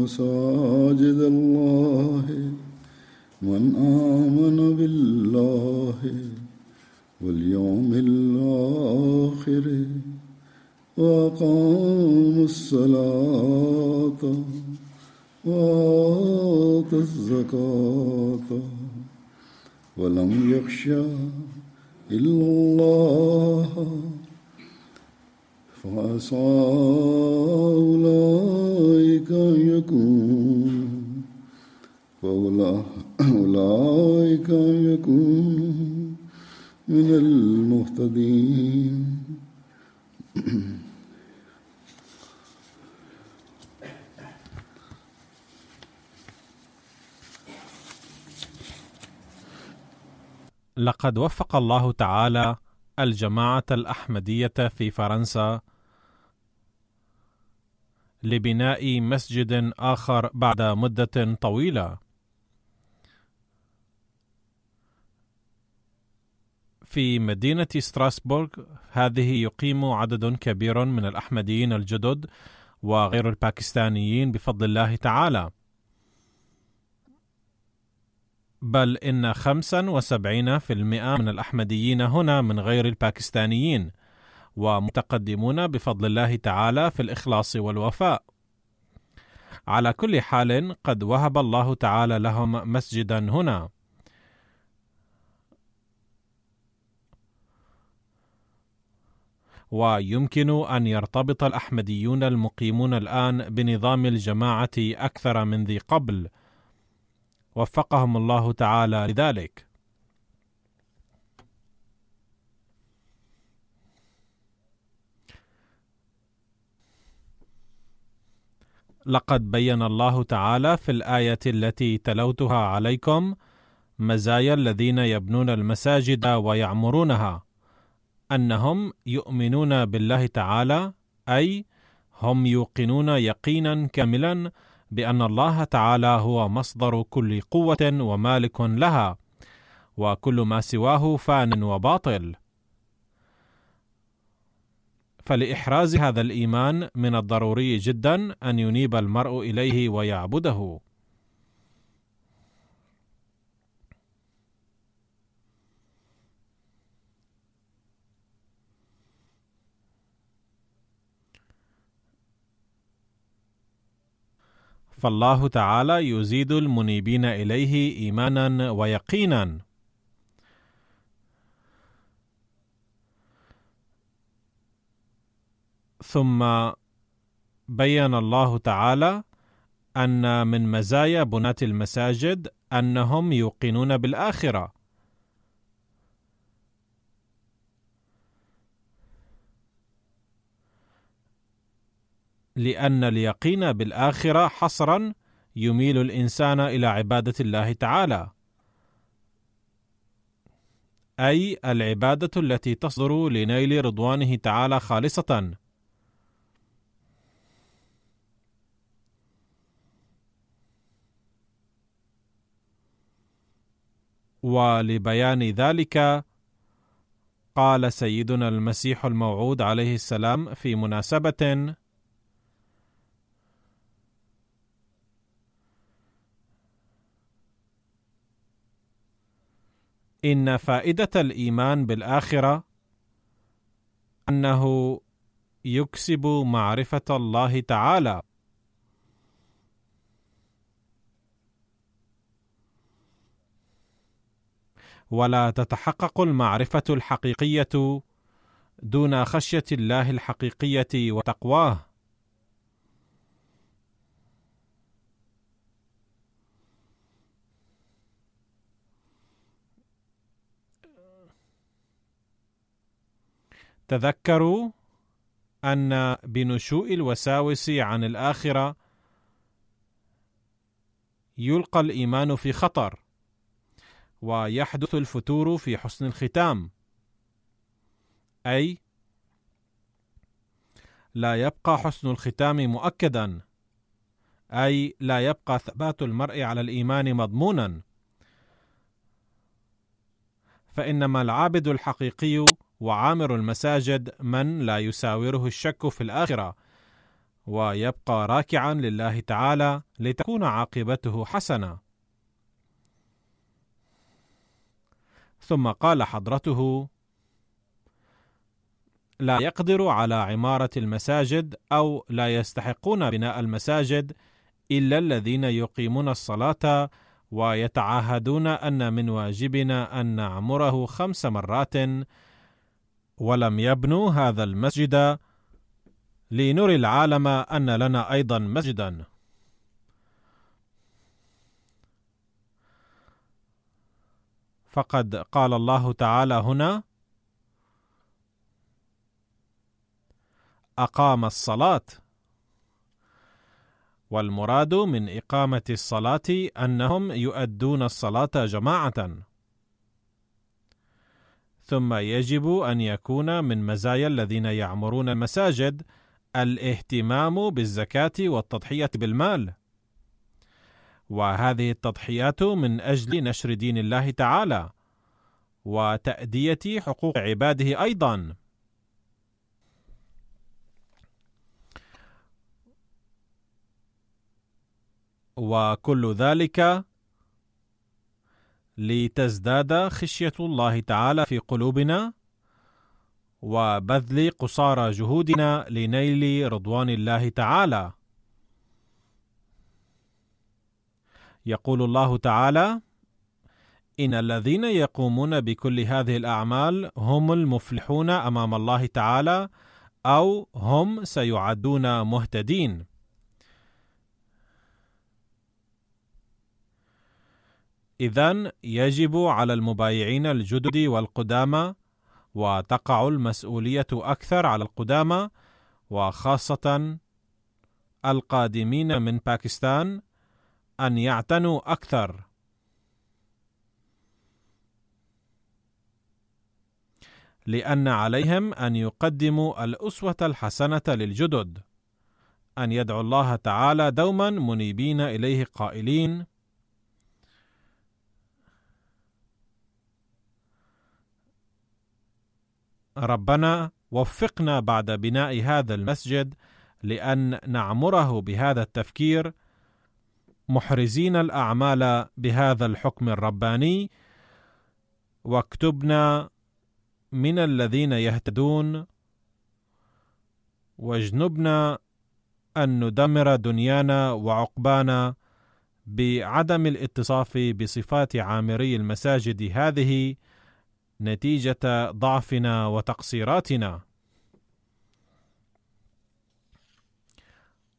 مساجد الله من آمن بالله واليوم الآخر وأقام الصلاة وآتى الزكاة. ولم يخشى إلا الله. فعسى أولئك أن يكونوا فأولئك أن يكونوا من المهتدين. لقد وفق الله تعالى الجماعة الأحمدية في فرنسا لبناء مسجد آخر بعد مدة طويلة. في مدينة ستراسبورغ هذه يقيم عدد كبير من الأحمديين الجدد وغير الباكستانيين بفضل الله تعالى. بل إن 75% من الأحمديين هنا من غير الباكستانيين ومتقدمون بفضل الله تعالى في الإخلاص والوفاء. على كل حال قد وهب الله تعالى لهم مسجدا هنا. ويمكن أن يرتبط الأحمديون المقيمون الآن بنظام الجماعة أكثر من ذي قبل. وفقهم الله تعالى لذلك لقد بين الله تعالى في الآية التي تلوتها عليكم مزايا الذين يبنون المساجد ويعمرونها أنهم يؤمنون بالله تعالى أي هم يوقنون يقينا كاملا بأن الله تعالى هو مصدر كل قوة ومالك لها وكل ما سواه فان وباطل. فلإحراز هذا الإيمان من الضروري جدا أن ينيب المرء إليه ويعبده. فالله تعالى يزيد المنيبين إليه ايمانا ويقينا. ثم بين الله تعالى أن من مزايا بناة المساجد أنهم يوقنون بالآخرة. لأن اليقين بالآخرة حصرا يميل الإنسان إلى عبادة الله تعالى. أي العبادة التي تصدر لنيل رضوانه تعالى خالصة. ولبيان ذلك قال سيدنا المسيح الموعود عليه السلام في مناسبة. إن فائدة الإيمان بالآخرة أنه يكسب معرفة الله تعالى. ولا تتحقق المعرفة الحقيقية دون خشية الله الحقيقية وتقواه. تذكروا أن بنشوء الوساوس عن الآخرة يلقى الإيمان في خطر. ويحدث الفتور في حسن الختام. أي لا يبقى حسن الختام مؤكدا. أي لا يبقى ثبات المرء على الإيمان مضمونا. فإنما العابد الحقيقي وعامر المساجد من لا يساوره الشك في الآخرة ويبقى راكعا لله تعالى لتكون عاقبته حسنة. ثم قال حضرته لا يقدر على عمارة المساجد أو لا يستحقون بناء المساجد إلا الذين يقيمون الصلاة ويتعاهدون أن من واجبنا أن نعمره خمس مرات ولم يبنوا هذا المسجد لنري العالم أن لنا أيضا مسجدا. فقد قال الله تعالى هنا أقام الصلاة. والمراد من إقامة الصلاة أنهم يؤدون الصلاة جماعة. ثم يجب أن يكون من مزايا الذين يعمرون المساجد الاهتمام بالزكاة والتضحية بالمال. وهذه التضحيات من أجل نشر دين الله تعالى وتأدية حقوق عباده أيضا. وكل ذلك لتزداد خشية الله تعالى في قلوبنا وبذل قصارى جهودنا لنيل رضوان الله تعالى. يقول الله تعالى ان الذين يقومون بكل هذه الاعمال هم المفلحون امام الله تعالى أو هم سيعدون مهتدين. اذا يجب على المبايعين الجدد والقدامى وتقع المسؤوليه أكثر على القدامى وخاصه القادمين من باكستان أن يعتنوا أكثر. لأن عليهم أن يقدموا الأسوة الحسنة للجدد. أن يدعوا الله تعالى دوما منيبين إليه قائلين. ربنا وفقنا بعد بناء هذا المسجد لأن نعمره بهذا التفكير محرزين الأعمال بهذا الحكم الرباني واكتبنا من الذين يهتدون واجنبنا أن ندمر دنيانا وعقبانا بعدم الاتصاف بصفات عامري المساجد هذه نتيجة ضعفنا وتقصيراتنا.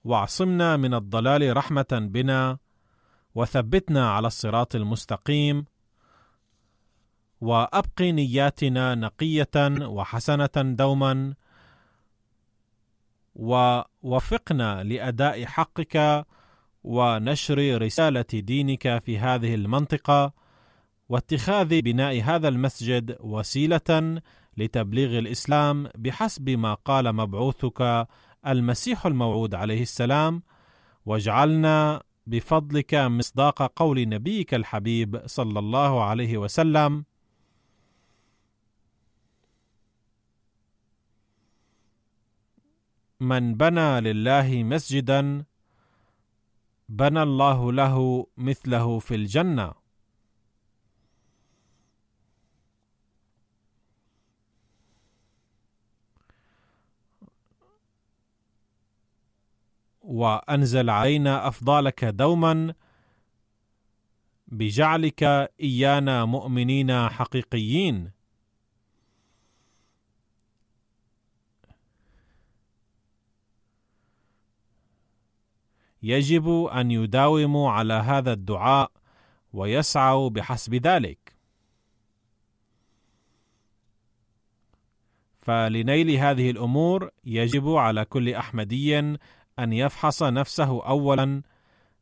واعصمنا من الضلال رحمة بنا وثبتنا على الصراط المستقيم وأبق نياتنا نقية وحسنة دوما ووفقنا لأداء حقك ونشر رسالة دينك في هذه المنطقة واتخاذ بناء هذا المسجد وسيلة لتبليغ الإسلام بحسب ما قال مبعوثك المسيح الموعود عليه السلام واجعلنا بفضلك مصداق قول نبيك الحبيب صلى الله عليه وسلم. من بنى لله مسجدا بنى الله له مثله في الجنة. وأنزل علينا أفضالك دوما بجعلك إيانا مؤمنين حقيقيين. يجب أن يداوموا على هذا الدعاء ويسعوا بحسب ذلك. فلنيل هذه الأمور يجب على كل أحمدي أن يفحص نفسه اولا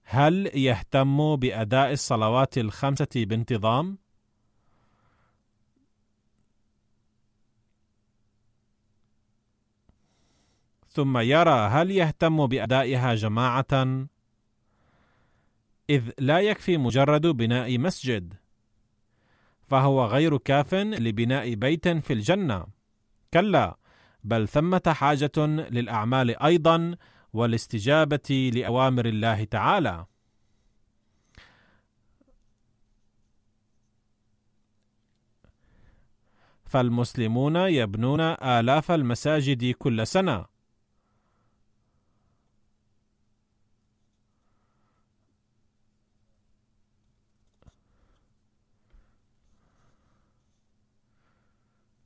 هل يهتم بأداء الصلوات الخمسة بانتظام؟ ثم يرى هل يهتم بأدائها جماعة؟ إذ لا يكفي مجرد بناء مسجد فهو غير كاف لبناء بيت في الجنة. كلا بل ثمة حاجة للأعمال أيضا والاستجابة لأوامر الله تعالى. فالمسلمون يبنون آلاف المساجد كل سنة.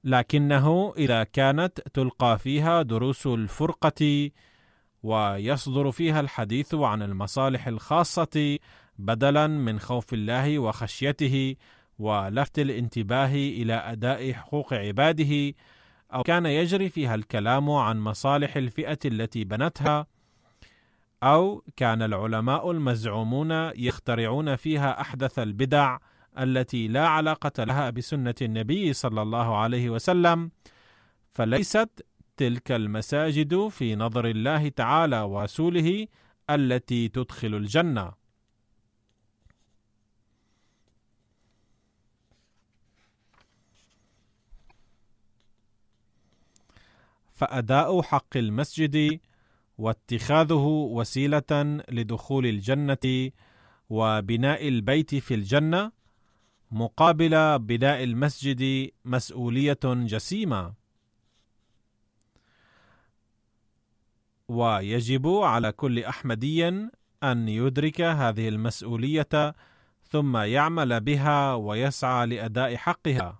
لكنه إذا كانت تلقى فيها دروس الفرقة ويصدر فيها الحديث عن المصالح الخاصة بدلا من خوف الله وخشيته ولفت الانتباه إلى أداء حقوق عباده أو كان يجري فيها الكلام عن مصالح الفئة التي بنتها أو كان العلماء المزعومون يخترعون فيها أحدث البدع التي لا علاقة لها بسنة النبي صلى الله عليه وسلم فليست تلك المساجد في نظر الله تعالى ورسوله التي تدخل الجنة. فأداء حق المسجد واتخاذه وسيلة لدخول الجنة وبناء البيت في الجنة مقابل بناء المسجد مسؤولية جسيمة. ويجب على كل أحمدي أن يدرك هذه المسؤولية ثم يعمل بها ويسعى لأداء حقها.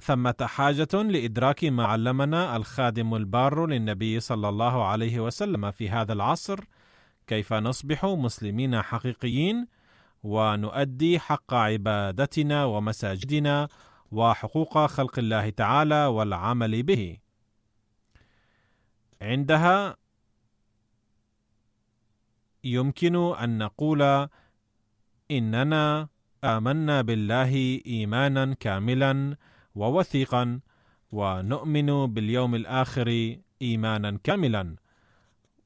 ثمة حاجة لإدراك ما علمنا الخادم البار للنبي صلى الله عليه وسلم في هذا العصر كيف نصبح مسلمين حقيقيين ونؤدي حق عبادتنا ومساجدنا وحقوق خلق الله تعالى والعمل به. عندها يمكن أن نقول إننا آمنا بالله إيمانا كاملا ووثيقا ونؤمن باليوم الآخر إيمانا كاملا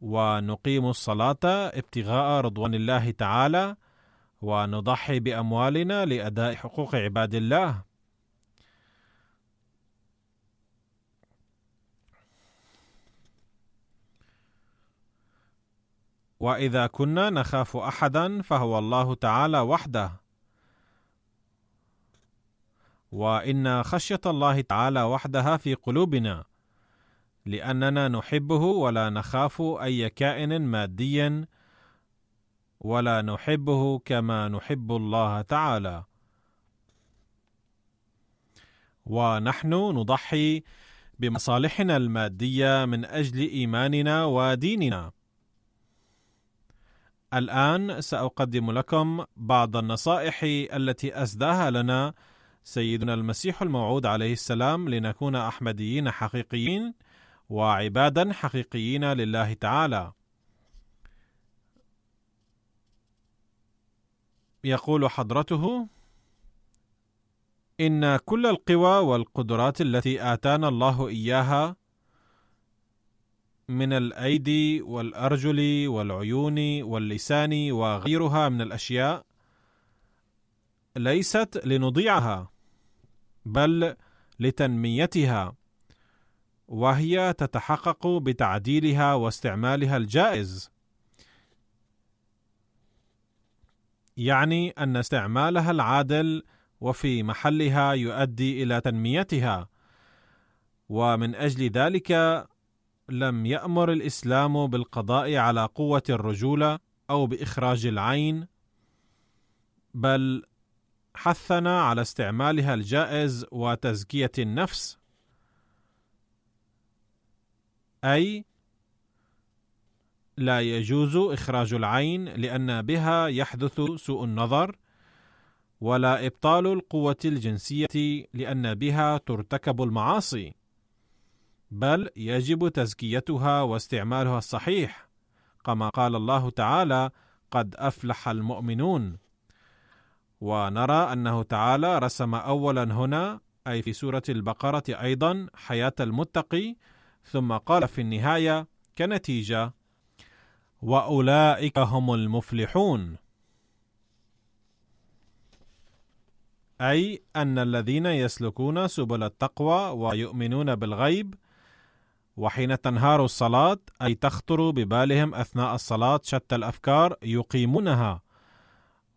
ونقيم الصلاة ابتغاء رضوان الله تعالى ونضحي بأموالنا لأداء حقوق عباد الله. وإذا كنا نخاف أحدا فهو الله تعالى وحده. وإن خشية الله تعالى وحدها في قلوبنا لأننا نحبه ولا نخاف أي كائن مادي ولا نحبه كما نحب الله تعالى. ونحن نضحي بمصالحنا المادية من أجل إيماننا وديننا. الآن سأقدم لكم بعض النصائح التي أسداها لنا سيدنا المسيح الموعود عليه السلام لنكون أحمديين حقيقيين وعبادا حقيقيين لله تعالى. يقول حضرته إن كل القوى والقدرات التي آتانا الله إياها من الأيدي والأرجل والعيون واللسان وغيرها من الأشياء ليست لنضيعها بل لتنميتها وهي تتحقق بتعديلها واستعمالها الجائز. يعني أن استعمالها العادل وفي محلها يؤدي إلى تنميتها ومن أجل ذلك لم يأمر الإسلام بالقضاء على قوة الرجوله أو بإخراج العين بل حثنا على استعمالها الجائز وتزكية النفس أي لا يجوز إخراج العين لأن بها يحدث سوء النظر ولا إبطال القوة الجنسية لأن بها ترتكب المعاصي. بل يجب تزكيتها واستعمالها الصحيح كما قال الله تعالى قد أفلح المؤمنون ونرى أنه تعالى رسم اولا هنا أي في سورة البقرة أيضا حياة المتقي ثم قال في النهاية كنتيجة وأولئك هم المفلحون. أي أن الذين يسلكون سبل التقوى ويؤمنون بالغيب وحين تنهار الصلاة أي تخطر ببالهم أثناء الصلاة شتى الأفكار يقيمونها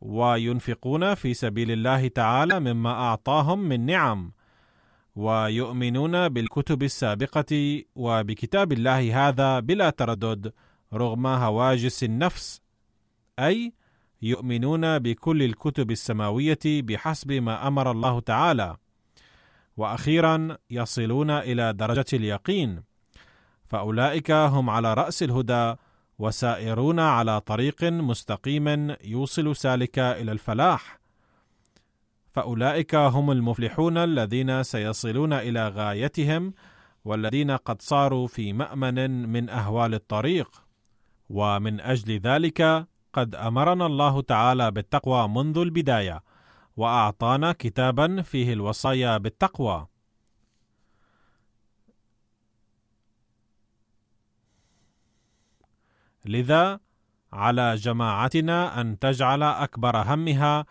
وينفقون في سبيل الله تعالى مما أعطاهم من نعم ويؤمنون بالكتب السابقة وبكتاب الله هذا بلا تردد رغم هواجس النفس أي يؤمنون بكل الكتب السماوية بحسب ما أمر الله تعالى. وأخيرا يصلون إلى درجة اليقين. فأولئك هم على رأس الهدى وسائرون على طريق مستقيم يوصل سالك إلى الفلاح. فأولئك هم المفلحون الذين سيصلون إلى غايتهم والذين قد صاروا في مأمن من أهوال الطريق. ومن أجل ذلك قد أمرنا الله تعالى بالتقوى منذ البداية وأعطانا كتابا فيه الوصايا بالتقوى. لذا على جماعتنا أن تجعل أكبر همها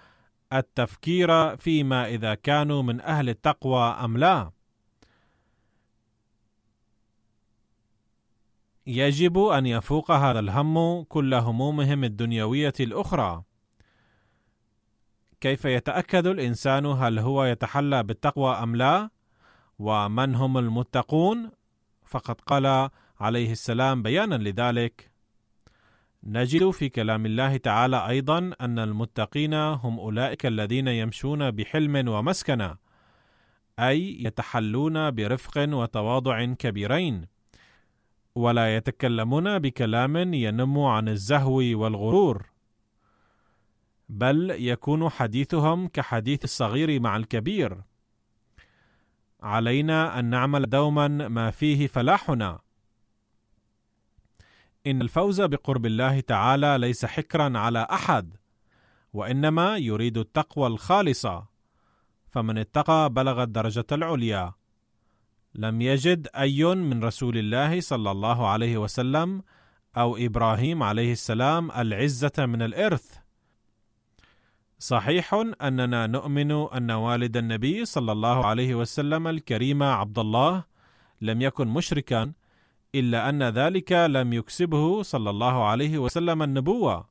التفكير فيما إذا كانوا من أهل التقوى أم لا. يجب أن يفوق هذا الهم كل همومهم الدنيوية الأخرى. كيف يتأكد الإنسان هل هو يتحلى بالتقوى أم لا؟ ومن هم المتقون؟ فقد قال عليه السلام بيانا لذلك نجد في كلام الله تعالى أيضا أن المتقين هم أولئك الذين يمشون بحلم ومسكنة أي يتحلون برفق وتواضع كبيرين ولا يتكلمون بكلام ينم عن الزهو والغرور بل يكون حديثهم كحديث الصغير مع الكبير. علينا أن نعمل دوما ما فيه فلاحنا. إن الفوز بقرب الله تعالى ليس حكرا على أحد وإنما يريد التقوى الخالصة. فمن اتقى بلغ الدرجة العليا. لم يجد أي من رسول الله صلى الله عليه وسلم أو إبراهيم عليه السلام العزة من الإرث. صحيح أننا نؤمن أن والد النبي صلى الله عليه وسلم الكريم عبد الله لم يكن مشركا إلا أن ذلك لم يكسبه صلى الله عليه وسلم النبوة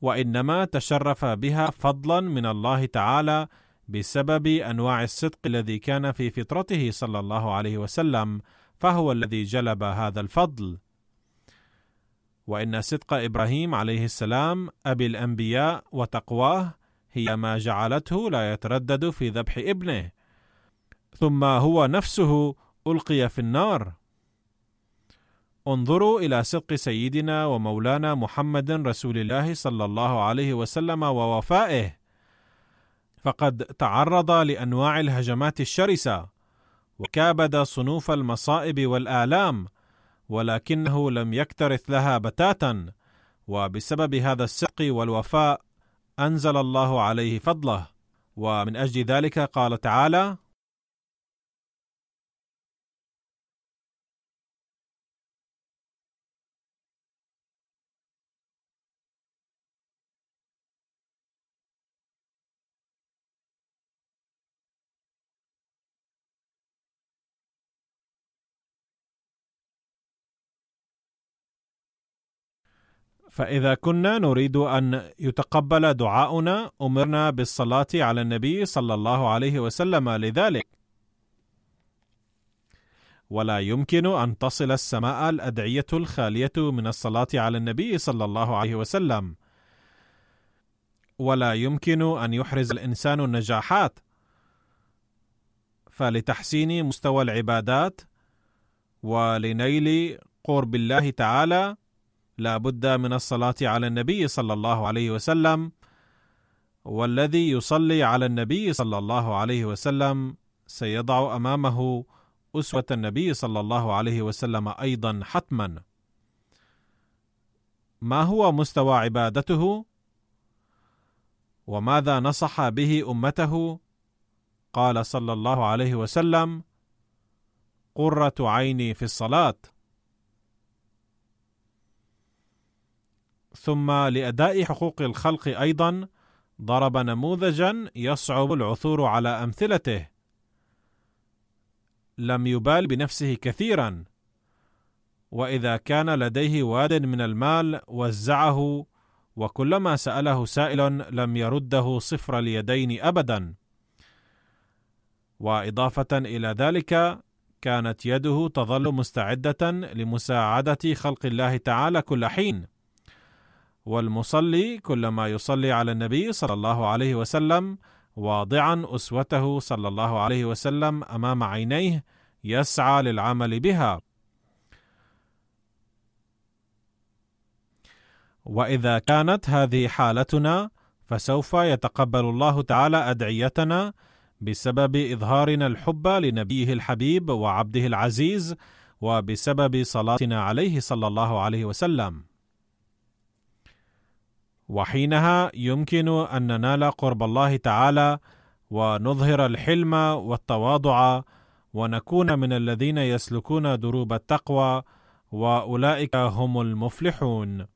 وإنما تشرف بها فضلا من الله تعالى بسبب أنواع الصدق الذي كان في فطرته صلى الله عليه وسلم فهو الذي جلب هذا الفضل. وإن صدق إبراهيم عليه السلام أبي الأنبياء وتقواه هي ما جعلته لا يتردد في ذبح ابنه. ثم هو نفسه ألقي في النار. انظروا إلى صدق سيدنا ومولانا محمد رسول الله صلى الله عليه وسلم ووفائه. فقد تعرض لأنواع الهجمات الشرسة وكابد صنوف المصائب والآلام ولكنه لم يكترث لها بتاتا وبسبب هذا الصدق والوفاء أنزل الله عليه فضله. ومن أجل ذلك قال تعالى فإذا كنا نريد أن يتقبل دعاؤنا أمرنا بالصلاة على النبي صلى الله عليه وسلم لذلك. ولا يمكن أن تصل السماء الأدعية الخالية من الصلاة على النبي صلى الله عليه وسلم. ولا يمكن أن يحرز الإنسان النجاحات. فلتحسين مستوى العبادات ولنيل قرب الله تعالى لا بد من الصلاة على النبي صلى الله عليه وسلم والذي يصلي على النبي صلى الله عليه وسلم سيضع أمامه أسوة النبي صلى الله عليه وسلم أيضا حتما. ما هو مستوى عبادته؟ وماذا نصح به أمته؟ قال صلى الله عليه وسلم قرة عيني في الصلاة. ثم لأداء حقوق الخلق أيضا ضرب نموذجا يصعب العثور على أمثلته. لم يبال بنفسه كثيرا. وإذا كان لديه واد من المال وزعه وكلما سأله سائل لم يرده صفر اليدين ابدا. وإضافة إلى ذلك كانت يده تظل مستعدة لمساعدة خلق الله تعالى كل حين. والمصلي كلما يصلي على النبي صلى الله عليه وسلم واضعا أسوته صلى الله عليه وسلم أمام عينيه يسعى للعمل بها. وإذا كانت هذه حالتنا فسوف يتقبل الله تعالى أدعيتنا بسبب إظهارنا الحب لنبيه الحبيب وعبده العزيز وبسبب صلاتنا عليه صلى الله عليه وسلم. وحينها يمكن أن ننال قرب الله تعالى ونظهر الحلم والتواضع ونكون من الذين يسلكون دروب التقوى وأولئك هم المفلحون.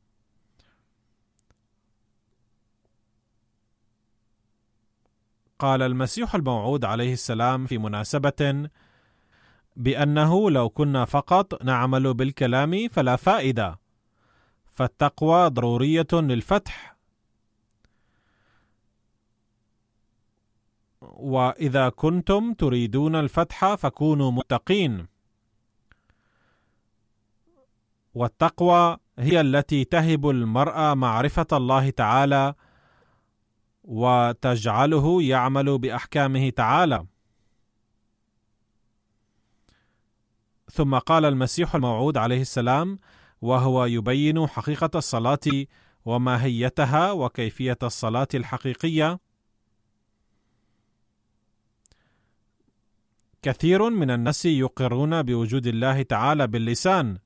قال المسيح الموعود عليه السلام في مناسبة بأنه لو كنا فقط نعمل بالكلام فلا فائدة فالتقوى ضرورية للفتح. وإذا كنتم تريدون الفتح فكونوا متقين. والتقوى هي التي تهب المرء معرفة الله تعالى وتجعله يعمل بأحكامه تعالى. ثم قال المسيح الموعود عليه السلام وهو يبين حقيقة الصلاة وماهيتها وكيفية الصلاة الحقيقية. كثير من الناس يقرون بوجود الله تعالى باللسان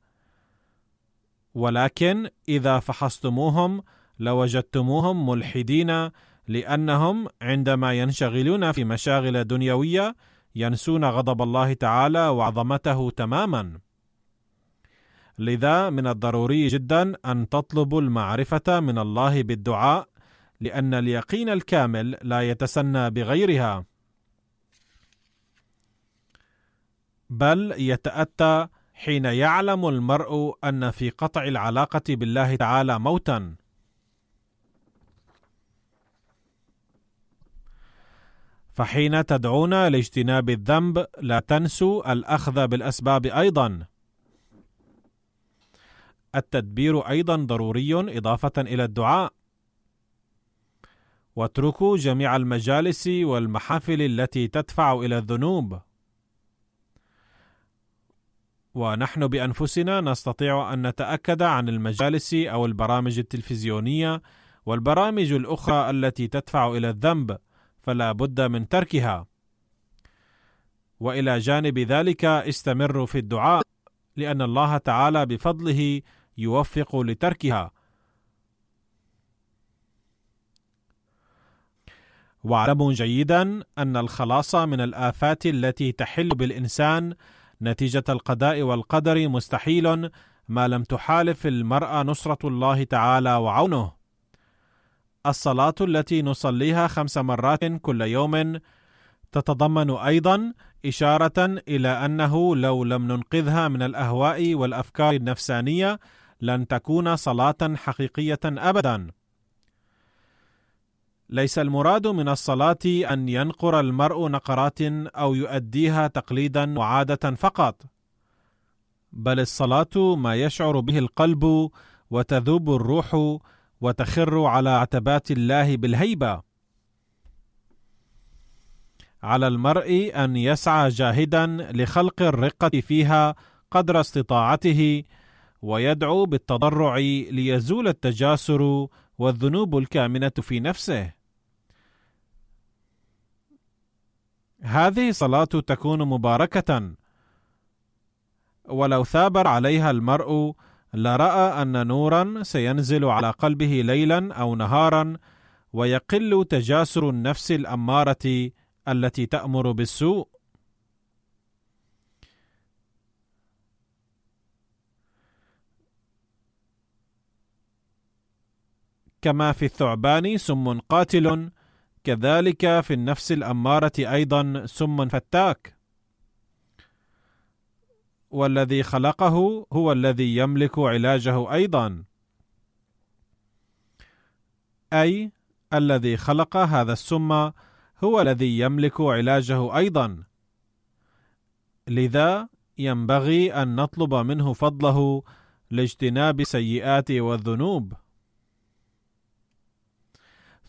ولكن إذا فحصتموهم لوجدتموهم ملحدين لأنهم عندما ينشغلون في مشاغل دنيوية ينسون غضب الله تعالى وعظمته تماما. لذا من الضروري جدا أن تطلبوا المعرفة من الله بالدعاء لأن اليقين الكامل لا يتسنى بغيرها. بل يتأتى حين يعلم المرء أن في قطع العلاقة بالله تعالى موتا. فحين تدعون لاجتناب الذنب لا تنسوا الأخذ بالأسباب أيضا. التدبير أيضا ضروري إضافة إلى الدعاء. واتركوا جميع المجالس والمحافل التي تدفع إلى الذنوب. ونحن بأنفسنا نستطيع أن نتأكد عن المجالس أو البرامج التلفزيونية والبرامج الأخرى التي تدفع إلى الذنب فلا بد من تركها. وإلى جانب ذلك استمروا في الدعاء لأن الله تعالى بفضله يوفق لتركها. واعلموا جيدا أن الخلاص من الآفات التي تحل بالإنسان نتيجة القضاء والقدر مستحيل ما لم تحالف المرء نصرة الله تعالى وعونه. الصلاة التي نصليها خمس مرات كل يوم تتضمن أيضا إشارة إلى أنه لو لم ننقذها من الأهواء والأفكار النفسانية لن تكون صلاة حقيقية ابدا. ليس المراد من الصلاة أن ينقر المرء نقرات أو يؤديها تقليدا وعادة فقط بل الصلاة ما يشعر به القلب وتذوب الروح وتخر على عتبات الله بالهيبة. على المرء أن يسعى جاهدا لخلق الرقة فيها قدر استطاعته ويدعو بالتضرع ليزول التجاسر والذنوب الكامنة في نفسه. هذه صلاة تكون مباركة. ولو ثابر عليها المرء لرأى أن نورا سينزل على قلبه ليلا أو نهارا ويقل تجاسر النفس الأمارة التي تأمر بالسوء. كما في الثعبان سم قاتل كذلك في النفس الأمارة أيضا سم فتاك. والذي خلقه هو الذي يملك علاجه أيضا. أي الذي خلق هذا السم هو الذي يملك علاجه أيضا. لذا ينبغي أن نطلب منه فضله لاجتناب السيئات والذنوب.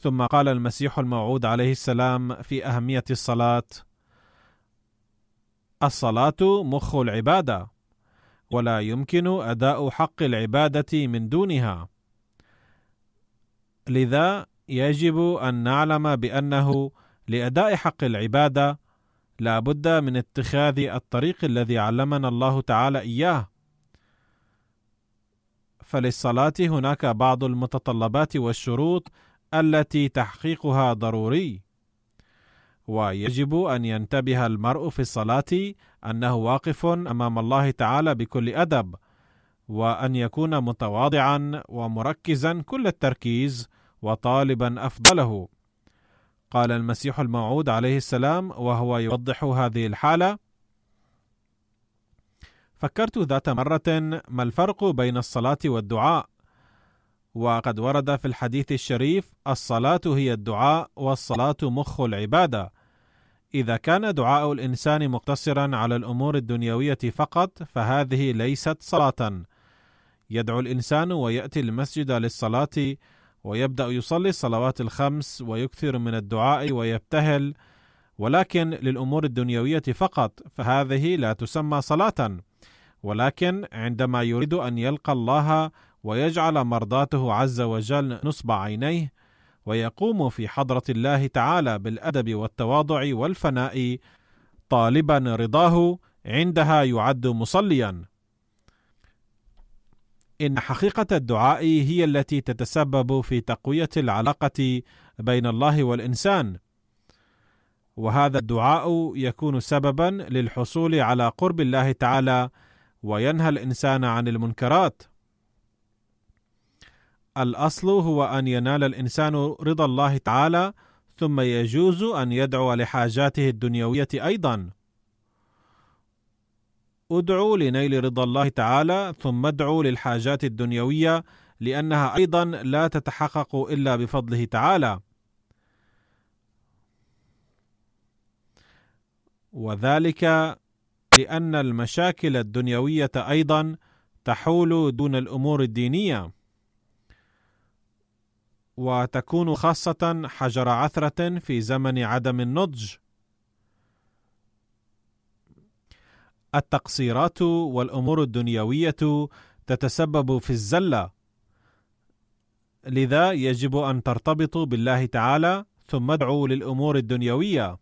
ثم قال المسيح الموعود عليه السلام في أهمية الصلاة الصلاة مخ العبادة ولا يمكن أداء حق العبادة من دونها. لذا يجب أن نعلم بأنه لأداء حق العبادة لا بد من اتخاذ الطريق الذي علمنا الله تعالى إياه. فللصلاة هناك بعض المتطلبات والشروط التي تحقيقها ضروري. ويجب أن ينتبه المرء في الصلاة أنه واقف أمام الله تعالى بكل أدب وأن يكون متواضعا ومركزا كل التركيز وطالبا أفضله. قال المسيح الموعود عليه السلام وهو يوضح هذه الحالة فكرت ذات مرة ما الفرق بين الصلاة والدعاء؟ وقد ورد في الحديث الشريف الصلاة هي الدعاء والصلاة مخ العبادة. إذا كان دعاء الإنسان مقتصرا على الأمور الدنيوية فقط فهذه ليست صلاة. يدعو الإنسان ويأتي المسجد للصلاة ويبدأ يصلي الصلوات الخمس ويكثر من الدعاء ويبتهل. ولكن للأمور الدنيوية فقط فهذه لا تسمى صلاة. ولكن عندما يريد أن يلقى الله ويجعل مرضاته عز وجل نصب عينيه ويقوم في حضرة الله تعالى بالأدب والتواضع والفناء طالبا رضاه عندها يعد مصليا. إن حقيقة الدعاء هي التي تتسبب في تقوية العلاقة بين الله والإنسان. وهذا الدعاء يكون سببا للحصول على قرب الله تعالى وينهى الإنسان عن المنكرات. الأصل هو أن ينال الإنسان رضا الله تعالى ثم يجوز أن يدعو لحاجاته الدنيوية أيضا. ادعوا لنيل رضا الله تعالى ثم ادعوا للحاجات الدنيوية لأنها أيضا لا تتحقق إلا بفضله تعالى. وذلك لأن المشاكل الدنيوية أيضا تحول دون الأمور الدينية. وتكون خاصة حجر عثرة في زمن عدم النضج. التقصيرات والأمور الدنيوية تتسبب في الزلة لذا يجب أن ترتبطوا بالله تعالى ثم ادعوا للأمور الدنيوية.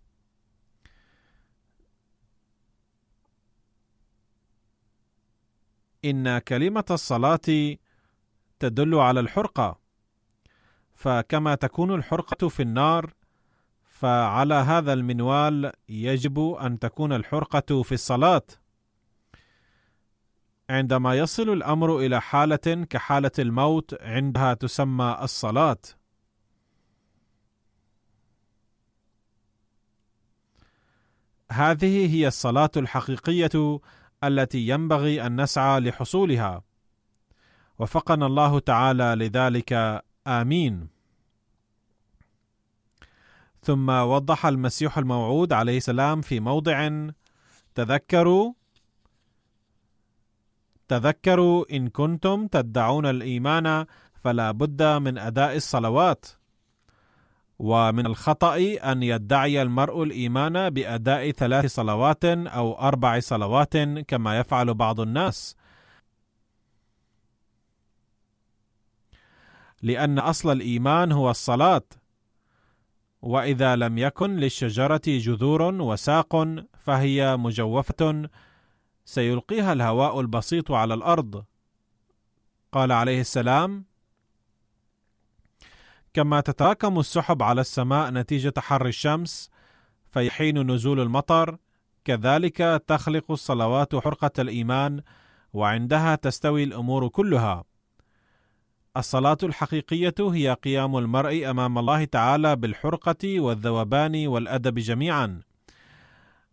إن كلمة الصلاة تدل على الحرقة. فكما تكون الحرقة في النار فعلى هذا المنوال يجب أن تكون الحرقة في الصلاة. عندما يصل الأمر إلى حالة كحالة الموت عندها تسمى الصلاة. هذه هي الصلاة الحقيقية التي ينبغي أن نسعى لحصولها. وفقنا الله تعالى لذلك. آمين. ثم وضح المسيح الموعود عليه السلام في موضع تذكروا تذكروا إن كنتم تدعون الإيمان فلا بد من أداء الصلوات ومن الخطأ أن يدعي المرء الإيمان بأداء ثلاث صلوات أو أربع صلوات كما يفعل بعض الناس. لأن أصل الإيمان هو الصلاة. وإذا لم يكن للشجرة جذور وساق فهي مجوفة سيلقيها الهواء البسيط على الأرض. قال عليه السلام كما تتراكم السحب على السماء نتيجة حر الشمس فيحين نزول المطر كذلك تخلق الصلوات حرقة الإيمان وعندها تستوي الأمور كلها. الصلاة الحقيقية هي قيام المرء أمام الله تعالى بالحرقة والذوبان والأدب جميعا.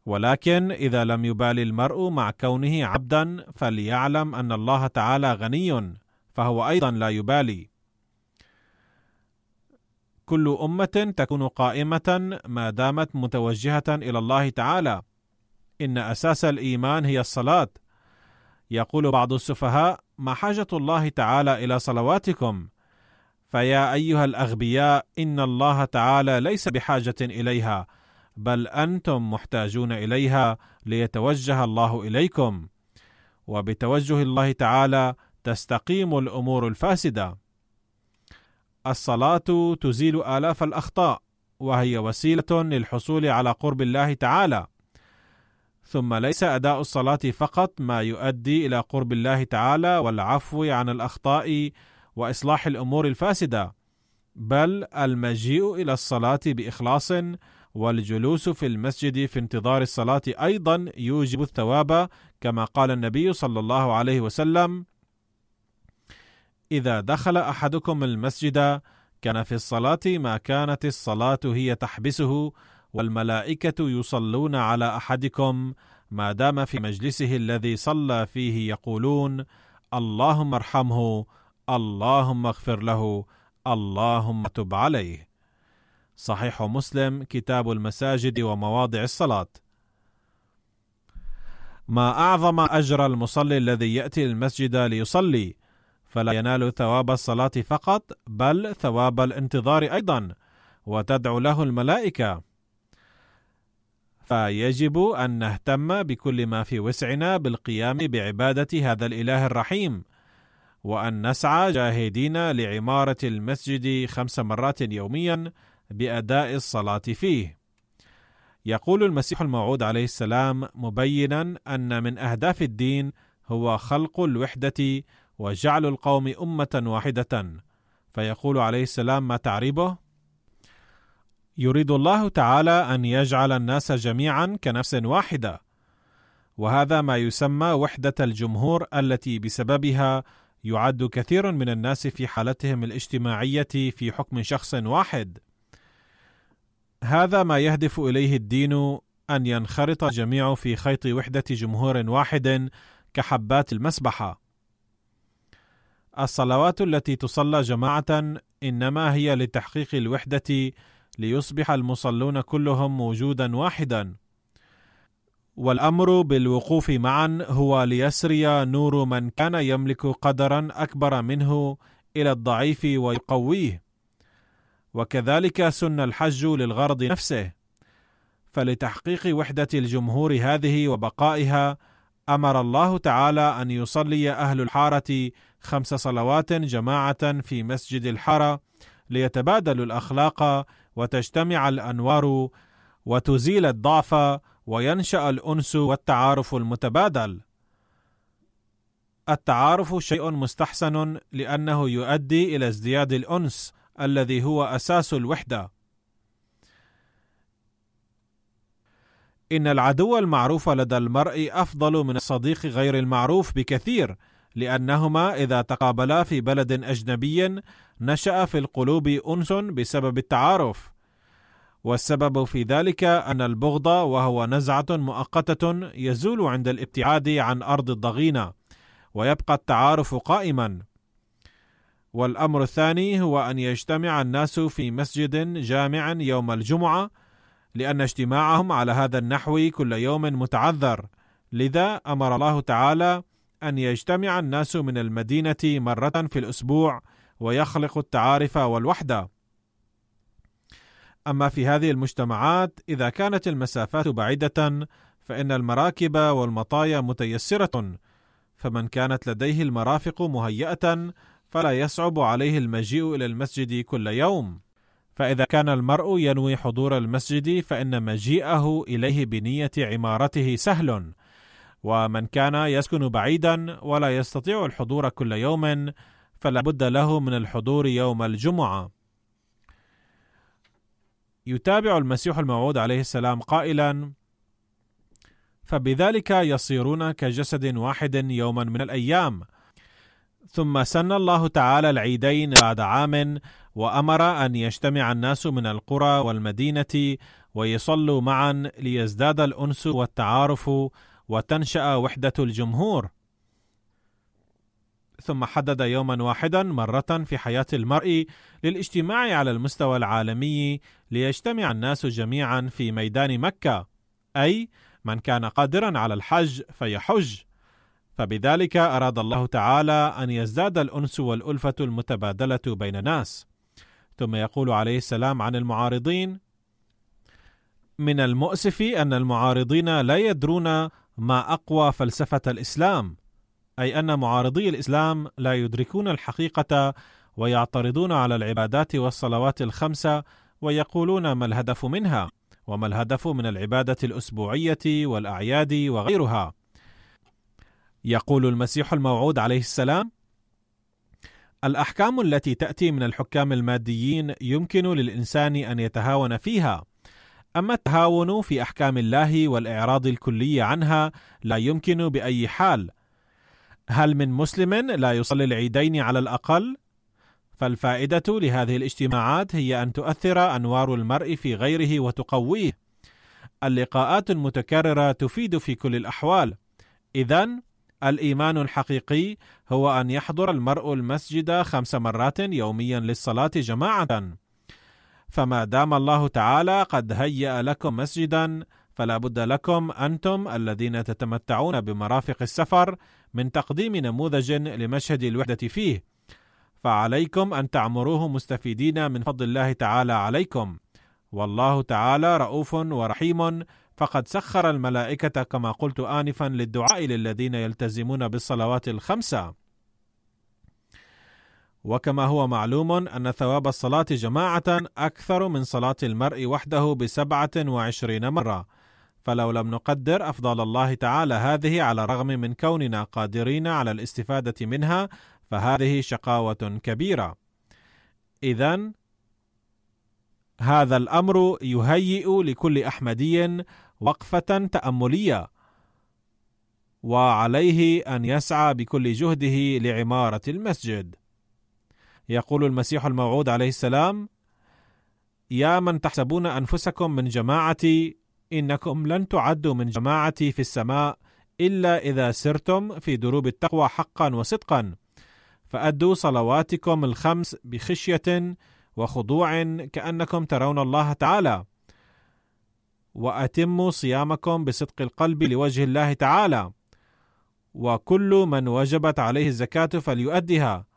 ولكن إذا لم يبالي المرء مع كونه عبدا فليعلم أن الله تعالى غني فهو أيضا لا يبالي. كل أمة تكون قائمة ما دامت متوجهة إلى الله تعالى. إن أساس الإيمان هي الصلاة. يقول بعض السفهاء ما حاجة الله تعالى إلى صلواتكم. فيا أيها الأغبياء إن الله تعالى ليس بحاجة إليها بل أنتم محتاجون إليها ليتوجه الله إليكم. وبتوجه الله تعالى تستقيم الأمور الفاسدة. الصلاة تزيل آلاف الأخطاء وهي وسيلة للحصول على قرب الله تعالى. ثم ليس أداء الصلاة فقط ما يؤدي إلى قرب الله تعالى والعفو عن الأخطاء وإصلاح الأمور الفاسدة بل المجيء إلى الصلاة بإخلاص والجلوس في المسجد في انتظار الصلاة أيضا يوجب الثواب كما قال النبي صلى الله عليه وسلم إذا دخل أحدكم المسجد كان في الصلاة ما كانت الصلاة هي تحبسه والملائكة يصلون على أحدكم ما دام في مجلسه الذي صلى فيه يقولون اللهم ارحمه اللهم اغفر له اللهم تب عليه. صحيح مسلم كتاب المساجد ومواضع الصلاة. ما أعظم أجر المصلي الذي يأتي المسجد ليصلي فلا ينال ثواب الصلاة فقط بل ثواب الانتظار أيضا وتدعو له الملائكة. فيجب أن نهتم بكل ما في وسعنا بالقيام بعبادة هذا الإله الرحيم وأن نسعى جاهدين لعمارة المسجد خمس مرات يوميا بأداء الصلاة فيه. يقول المسيح الموعود عليه السلام مبينا أن من أهداف الدين هو خلق الوحدة وجعل القوم أمة واحدة. فيقول عليه السلام ما تعريبه؟ يريد الله تعالى أن يجعل الناس جميعا كنفس واحدة. وهذا ما يسمى وحدة الجمهور التي بسببها يعد كثير من الناس في حالتهم الاجتماعية في حكم شخص واحد. هذا ما يهدف إليه الدين أن ينخرط الجميع في خيط وحدة جمهور واحد كحبات المسبحة. الصلوات التي تصلى جماعة إنما هي لتحقيق الوحدة ليصبح المصلون كلهم موجودا واحدا. والأمر بالوقوف معا هو ليسري نور من كان يملك قدرا أكبر منه إلى الضعيف ويقويه. وكذلك سن الحج للغرض نفسه. فلتحقيق وحدة الجمهور هذه وبقائها أمر الله تعالى أن يصلي أهل الحارة خمس صلوات جماعة في مسجد الحارة ليتبادلوا الأخلاق وتجتمع الأنوار وتزيل الضعف وينشأ الأنس والتعارف المتبادل. التعارف شيء مستحسن لأنه يؤدي إلى ازدياد الأنس الذي هو أساس الوحدة. إن العدو المعروف لدى المرء أفضل من الصديق غير المعروف بكثير. لأنهما إذا تقابلا في بلد أجنبي نشأ في القلوب أنس بسبب التعارف. والسبب في ذلك أن البغض وهو نزعة مؤقتة يزول عند الابتعاد عن أرض الضغينة ويبقى التعارف قائما. والأمر الثاني هو أن يجتمع الناس في مسجد جامع يوم الجمعة لأن اجتماعهم على هذا النحو كل يوم متعذر. لذا أمر الله تعالى أن يجتمع الناس من المدينة مرة في الأسبوع ويخلق التعارف والوحدة. أما في هذه المجتمعات إذا كانت المسافات بعيدة فإن المراكب والمطايا متيسرة. فمن كانت لديه المرافق مهيئة فلا يصعب عليه المجيء إلى المسجد كل يوم. فإذا كان المرء ينوي حضور المسجد فإن مجيئه إليه بنية عمارته سهل. ومن كان يسكن بعيدا ولا يستطيع الحضور كل يوم فلا بد له من الحضور يوم الجمعة. يتابع المسيح الموعود عليه السلام قائلا فبذلك يصيرون كجسد واحد يوما من الأيام. ثم سن الله تعالى العيدين بعد عام وأمر أن يجتمع الناس من القرى والمدينة ويصلوا معا ليزداد الأنس والتعارف وتنشأ وحدة الجمهور. ثم حدد يوما واحدا مرة في حياة المرء للاجتماع على المستوى العالمي ليجتمع الناس جميعا في ميدان مكة أي من كان قادرا على الحج فيحج. فبذلك أراد الله تعالى أن يزداد الأنس والألفة المتبادلة بين الناس. ثم يقول عليه السلام عن المعارضين من المؤسف أن المعارضين لا يدرون ما أقوى فلسفة الإسلام أي أن معارضي الإسلام لا يدركون الحقيقة ويعترضون على العبادات والصلوات الخمسة ويقولون ما الهدف منها وما الهدف من العبادة الأسبوعية والأعياد وغيرها. يقول المسيح الموعود عليه السلام الأحكام التي تأتي من الحكام الماديين يمكن للإنسان أن يتهاون فيها اما التهاون في أحكام الله والإعراض الكلي عنها لا يمكن بأي حال؟ هل من مسلم لا يصلي العيدين على الأقل؟ فالفائدة لهذه الاجتماعات هي أن تؤثر أنوار المرء في غيره وتقويه. اللقاءات المتكررة تفيد في كل الأحوال. اذا الإيمان الحقيقي هو أن يحضر المرء المسجد خمس مرات يوميا للصلاة جماعة. فما دام الله تعالى قد هيأ لكم مسجدا فلا بد لكم أنتم الذين تتمتعون بمرافق السفر من تقديم نموذج لمشهد الوحدة فيه. فعليكم أن تعمروه مستفيدين من فضل الله تعالى عليكم. والله تعالى رؤوف ورحيم فقد سخر الملائكة كما قلت انفا للدعاء للذين يلتزمون بالصلوات الخمسة. وكما هو معلوم أن ثواب الصلاة جماعة أكثر من صلاة المرء وحده بسبعة وعشرين مرة. فلو لم نقدر أفضل الله تعالى هذه على الرغم من كوننا قادرين على الاستفادة منها فهذه شقاوة كبيرة. إذا هذا الأمر يهيئ لكل أحمدي وقفة تأملية وعليه أن يسعى بكل جهده لعمارة المسجد. يقول المسيح الموعود عليه السلام يا من تحسبون أنفسكم من جماعتي إنكم لن تعدوا من جماعتي في السماء إلا إذا سرتم في دروب التقوى حقا وصدقا فأدوا صلواتكم الخمس بخشية وخضوع كأنكم ترون الله تعالى وأتموا صيامكم بصدق القلب لوجه الله تعالى وكل من وجبت عليه الزكاة فليؤدها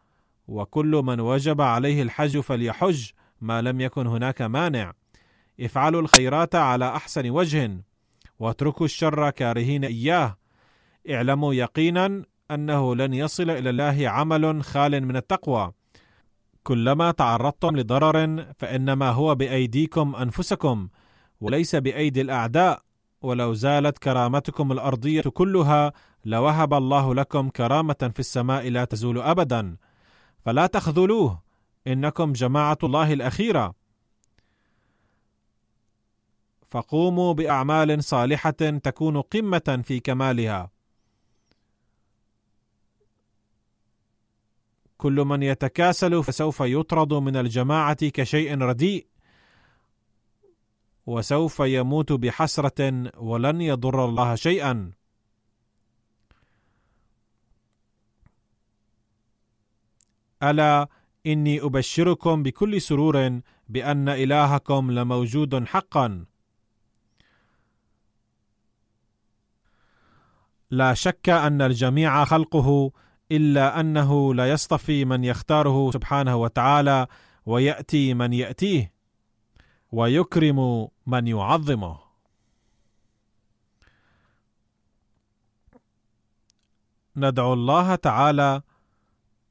وكل من وجب عليه الحج فليحج ما لم يكن هناك مانع. افعلوا الخيرات على أحسن وجه واتركوا الشر كارهين إياه. اعلموا يقينا أنه لن يصل إلى الله عمل خال من التقوى. كلما تعرضتم لضرر فإنما هو بأيديكم أنفسكم وليس بأيدي الأعداء. ولو زالت كرامتكم الأرضية كلها لوهب الله لكم كرامة في السماء لا تزول ابدا. فلا تخذلوه. إنكم جماعة الله الأخيرة. فقوموا بأعمال صالحة تكون قمة في كمالها. كل من يتكاسل فسوف يطرد من الجماعة كشيء رديء وسوف يموت بحسرة ولن يضر الله شيئا. ألا إني أبشركم بكل سرور بأن إلهكم لموجود حقا. لا شك أن الجميع خلقه إلا أنه لا يصطفي من يختاره سبحانه وتعالى ويأتي من يأتيه ويكرم من يعظمه. ندعو الله تعالى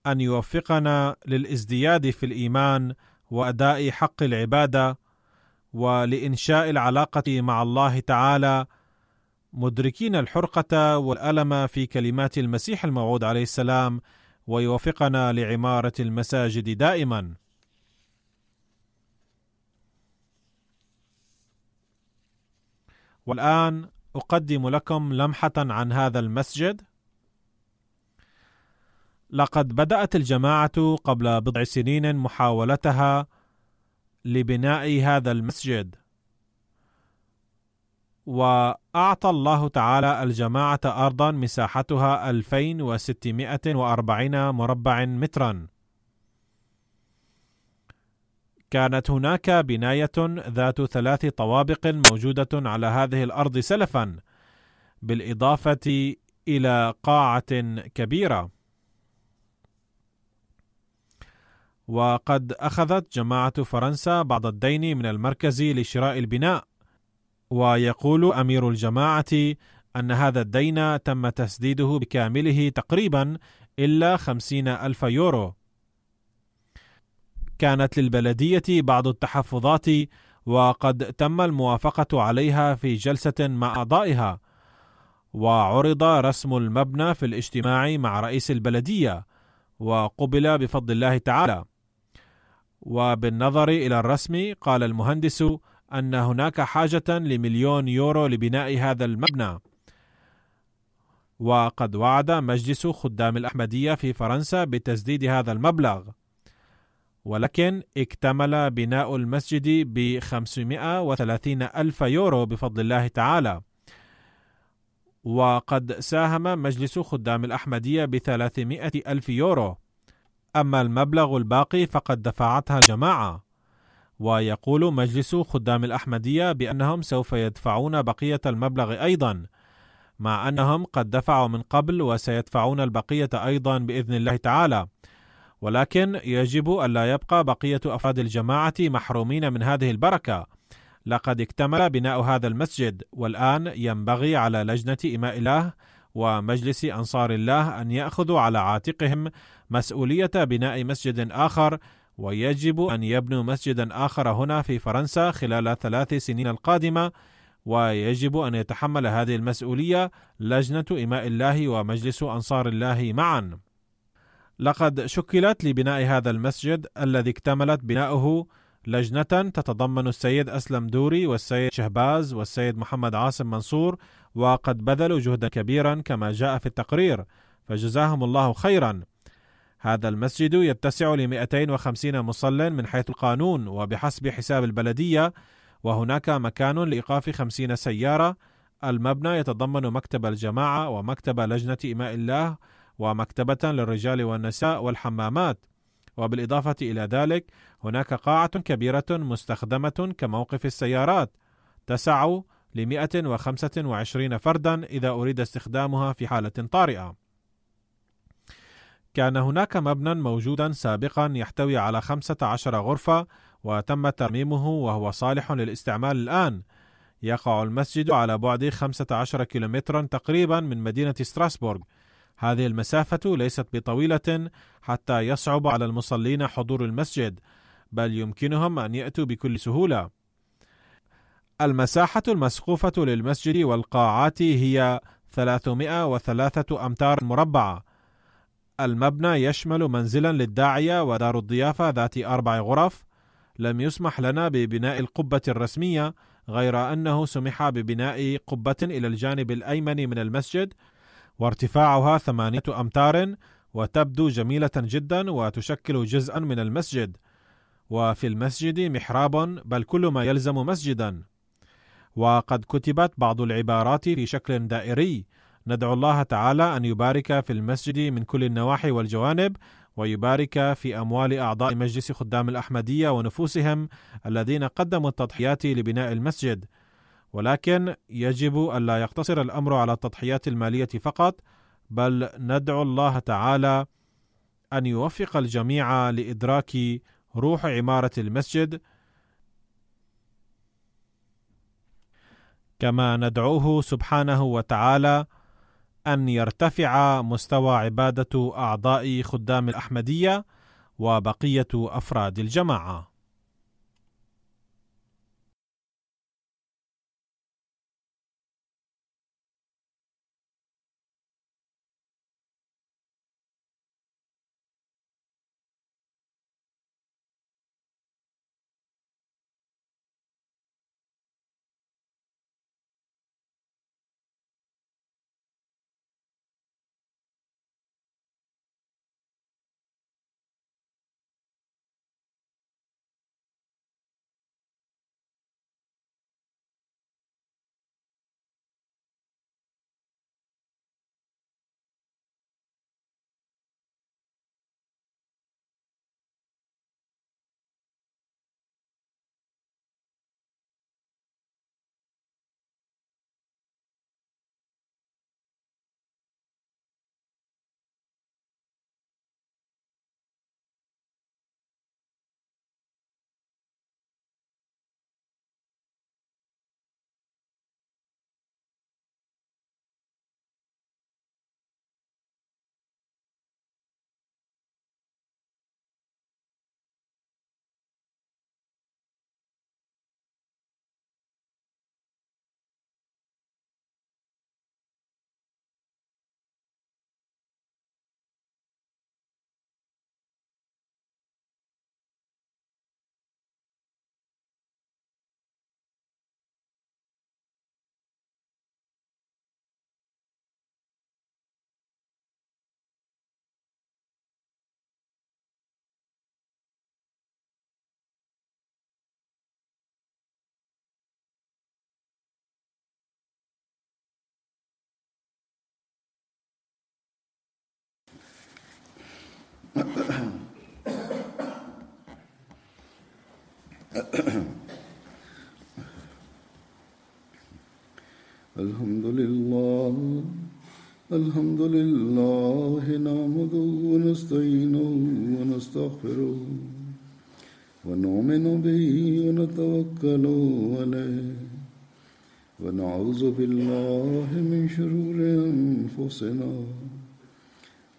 أن يوفقنا للازدياد في الإيمان وأداء حق العبادة ولإنشاء العلاقة مع الله تعالى. مدركين الحرقة والألم في كلمات المسيح الموعود عليه السلام ويوفقنا لعمارة المساجد دائما. والآن أقدم لكم لمحة عن هذا المسجد. لقد بدأت الجماعة قبل بضع سنين محاولتها لبناء هذا المسجد. وأعطى الله تعالى الجماعة أرضا مساحتها 2640 مربع مترا. كانت هناك بناية ذات ثلاث طوابق موجودة على هذه الأرض سلفا بالإضافة إلى قاعة كبيرة. وقد أخذت جماعة فرنسا بعض الدين من المركز لشراء البناء. ويقول أمير الجماعة أن هذا الدين تم تسديده بكامله تقريبا إلا خمسين ألف يورو. كانت للبلدية بعض التحفظات وقد تم الموافقة عليها في جلسة مع أعضائها. وعرض رسم المبنى في الاجتماع مع رئيس البلدية وقبل بفضل الله تعالى. وبالنظر إلى الرسم قال المهندس أن هناك حاجة لمليون يورو لبناء هذا المبنى. وقد وعد مجلس خدام الأحمدية في فرنسا بتسديد هذا المبلغ. ولكن اكتمل بناء المسجد ب 530 ألف يورو بفضل الله تعالى. وقد ساهم مجلس خدام الأحمدية ب 300 ألف يورو. أما المبلغ الباقي فقد دفعتها الجماعة. ويقول مجلس خدام الأحمدية بأنهم سوف يدفعون بقية المبلغ أيضا مع أنهم قد دفعوا من قبل وسيدفعون البقية أيضا بإذن الله تعالى. ولكن يجب ألا يبقى بقية أفراد الجماعة محرومين من هذه البركة. لقد اكتمل بناء هذا المسجد والآن ينبغي على لجنة إماء الله ومجلس أنصار الله أن يأخذوا على عاتقهم مسؤولية بناء مسجد آخر ويجب أن يبنوا مسجدا آخر هنا في فرنسا خلال ثلاث سنين القادمة ويجب أن يتحمل هذه المسؤولية لجنة إماء الله ومجلس أنصار الله معا. لقد شكلت لبناء هذا المسجد الذي اكتملت بناؤه لجنة تتضمن السيد أسلم دوري والسيد شهباز والسيد محمد عاصم منصور وقد بذلوا جهدا كبيرا كما جاء في التقرير فجزاهم الله خيرا. هذا المسجد يتسع ل 250 مصل من حيث القانون وبحسب حساب البلدية وهناك مكان لإيقاف 50 سيارة. المبنى يتضمن مكتب الجماعة ومكتب لجنة إماء الله ومكتبة للرجال والنساء والحمامات. وبالإضافة إلى ذلك هناك قاعة كبيرة مستخدمة كموقف السيارات تسع ل 125 فردا إذا أريد استخدامها في حالة طارئة. كان هناك مبنى موجودا سابقا يحتوي على 15 غرفة وتم ترميمه وهو صالح للاستعمال الآن. يقع المسجد على بعد 15 كيلومترا تقريبا من مدينة ستراسبورغ. هذه المسافة ليست بطويلة حتى يصعب على المصلين حضور المسجد بل يمكنهم أن يأتوا بكل سهولة. المساحة المسقوفة للمسجد والقاعات هي 303 أمتار مربعة. المبنى يشمل منزلا للداعية ودار الضيافة ذات أربع غرف. لم يسمح لنا ببناء القبة الرسمية غير أنه سمح ببناء قبة إلى الجانب الأيمن من المسجد وارتفاعها ثمانية أمتار وتبدو جميلة جدا وتشكل جزءا من المسجد. وفي المسجد محراب بل كل ما يلزم مسجدا. وقد كتبت بعض العبارات في شكل دائري. ندعو الله تعالى أن يبارك في المسجد من كل النواحي والجوانب ويبارك في أموال أعضاء مجلس خدام الأحمدية ونفوسهم الذين قدموا التضحيات لبناء المسجد. ولكن يجب الا يقتصر الأمر على التضحيات المالية فقط بل ندعو الله تعالى أن يوفق الجميع لإدراك روح عمارة المسجد كما ندعوه سبحانه وتعالى أن يرتفع مستوى عبادة أعضاء خدام الأحمدية وبقية أفراد الجماعة. الحمد لله الحمد لله نعمده ونستعينه ونستغفره ونؤمن به ونتوكل عليه ونعوذ بالله من شرور انفسنا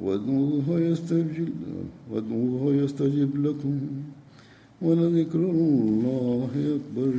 وادعوه يستجب وادعوه يستجب لكم ولذكر الله أكبر.